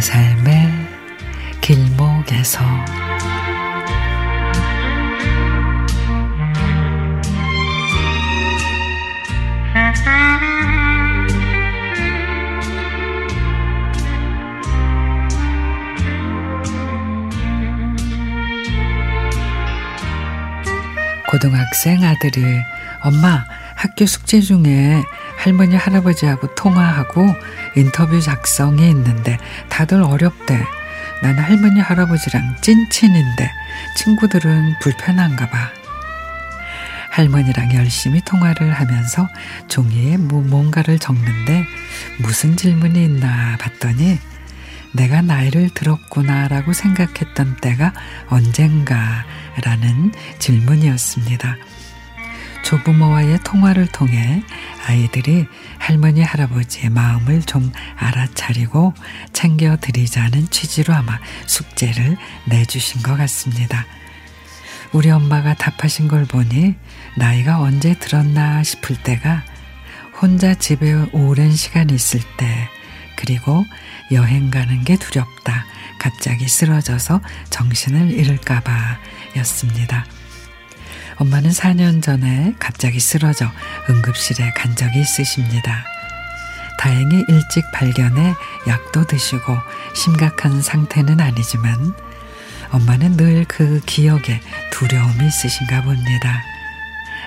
삶의 길목에서. 고등학생 아들이 엄마 학교 숙제 중에 할머니 할아버지하고 통화하고 인터뷰 작성이 있는데 다들 어렵대. 나는 할머니 할아버지랑 찐친인데 친구들은 불편한가 봐. 할머니랑 열심히 통화를 하면서 종이에 뭐 뭔가를 적는데 무슨 질문이 있나 봤더니 내가 나이를 들었구나라고 생각했던 때가 언젠가라는 질문이었습니다. 조부모와의 통화를 통해 아이들이 할머니 할아버지의 마음을 좀 알아차리고 챙겨드리자는 취지로 아마 숙제를 내주신 것 같습니다. 우리 엄마가 답하신 걸 보니 나이가 언제 들었나 싶을 때가 혼자 집에 오랜 시간 있을 때 그리고 여행 가는 게 두렵다. 갑자기 쓰러져서 정신을 잃을까봐 였습니다. 엄마는 4년 전에 갑자기 쓰러져 응급실에 간 적이 있으십니다. 다행히 일찍 발견해 약도 드시고 심각한 상태는 아니지만 엄마는 늘 그 기억에 두려움이 있으신가 봅니다.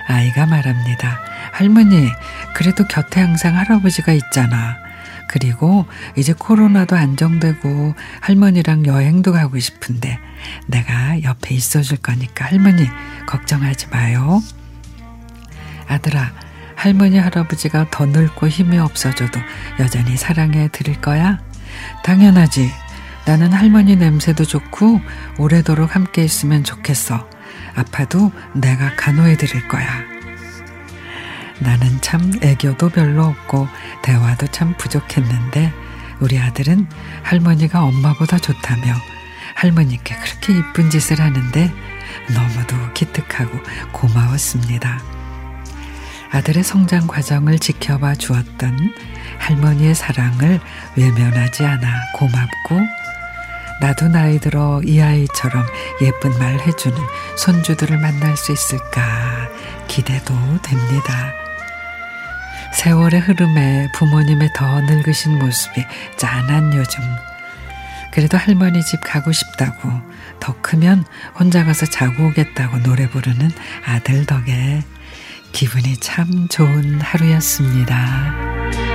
아이가 말합니다. 할머니, 그래도 곁에 항상 할아버지가 있잖아. 그리고 이제 코로나도 안정되고 할머니랑 여행도 가고 싶은데 내가 옆에 있어 줄 거니까 할머니 걱정하지 마요. 아들아, 할머니 할아버지가 더 늙고 힘이 없어져도 여전히 사랑해 드릴 거야? 당연하지. 나는 할머니 냄새도 좋고 오래도록 함께 있으면 좋겠어. 아파도 내가 간호해 드릴 거야. 나는 참 애교도 별로 없고 대화도 참 부족했는데 우리 아들은 할머니가 엄마보다 좋다며 할머니께 그렇게 이쁜 짓을 하는데 너무도 기특하고 고마웠습니다. 아들의 성장 과정을 지켜봐 주었던 할머니의 사랑을 외면하지 않아 고맙고 나도 나이 들어 이 아이처럼 예쁜 말 해주는 손주들을 만날 수 있을까 기대도 됩니다. 세월의 흐름에 부모님의 더 늙으신 모습이 짠한 요즘. 그래도 할머니 집 가고 싶다고 더 크면 혼자 가서 자고 오겠다고 노래 부르는 아들 덕에 기분이 참 좋은 하루였습니다.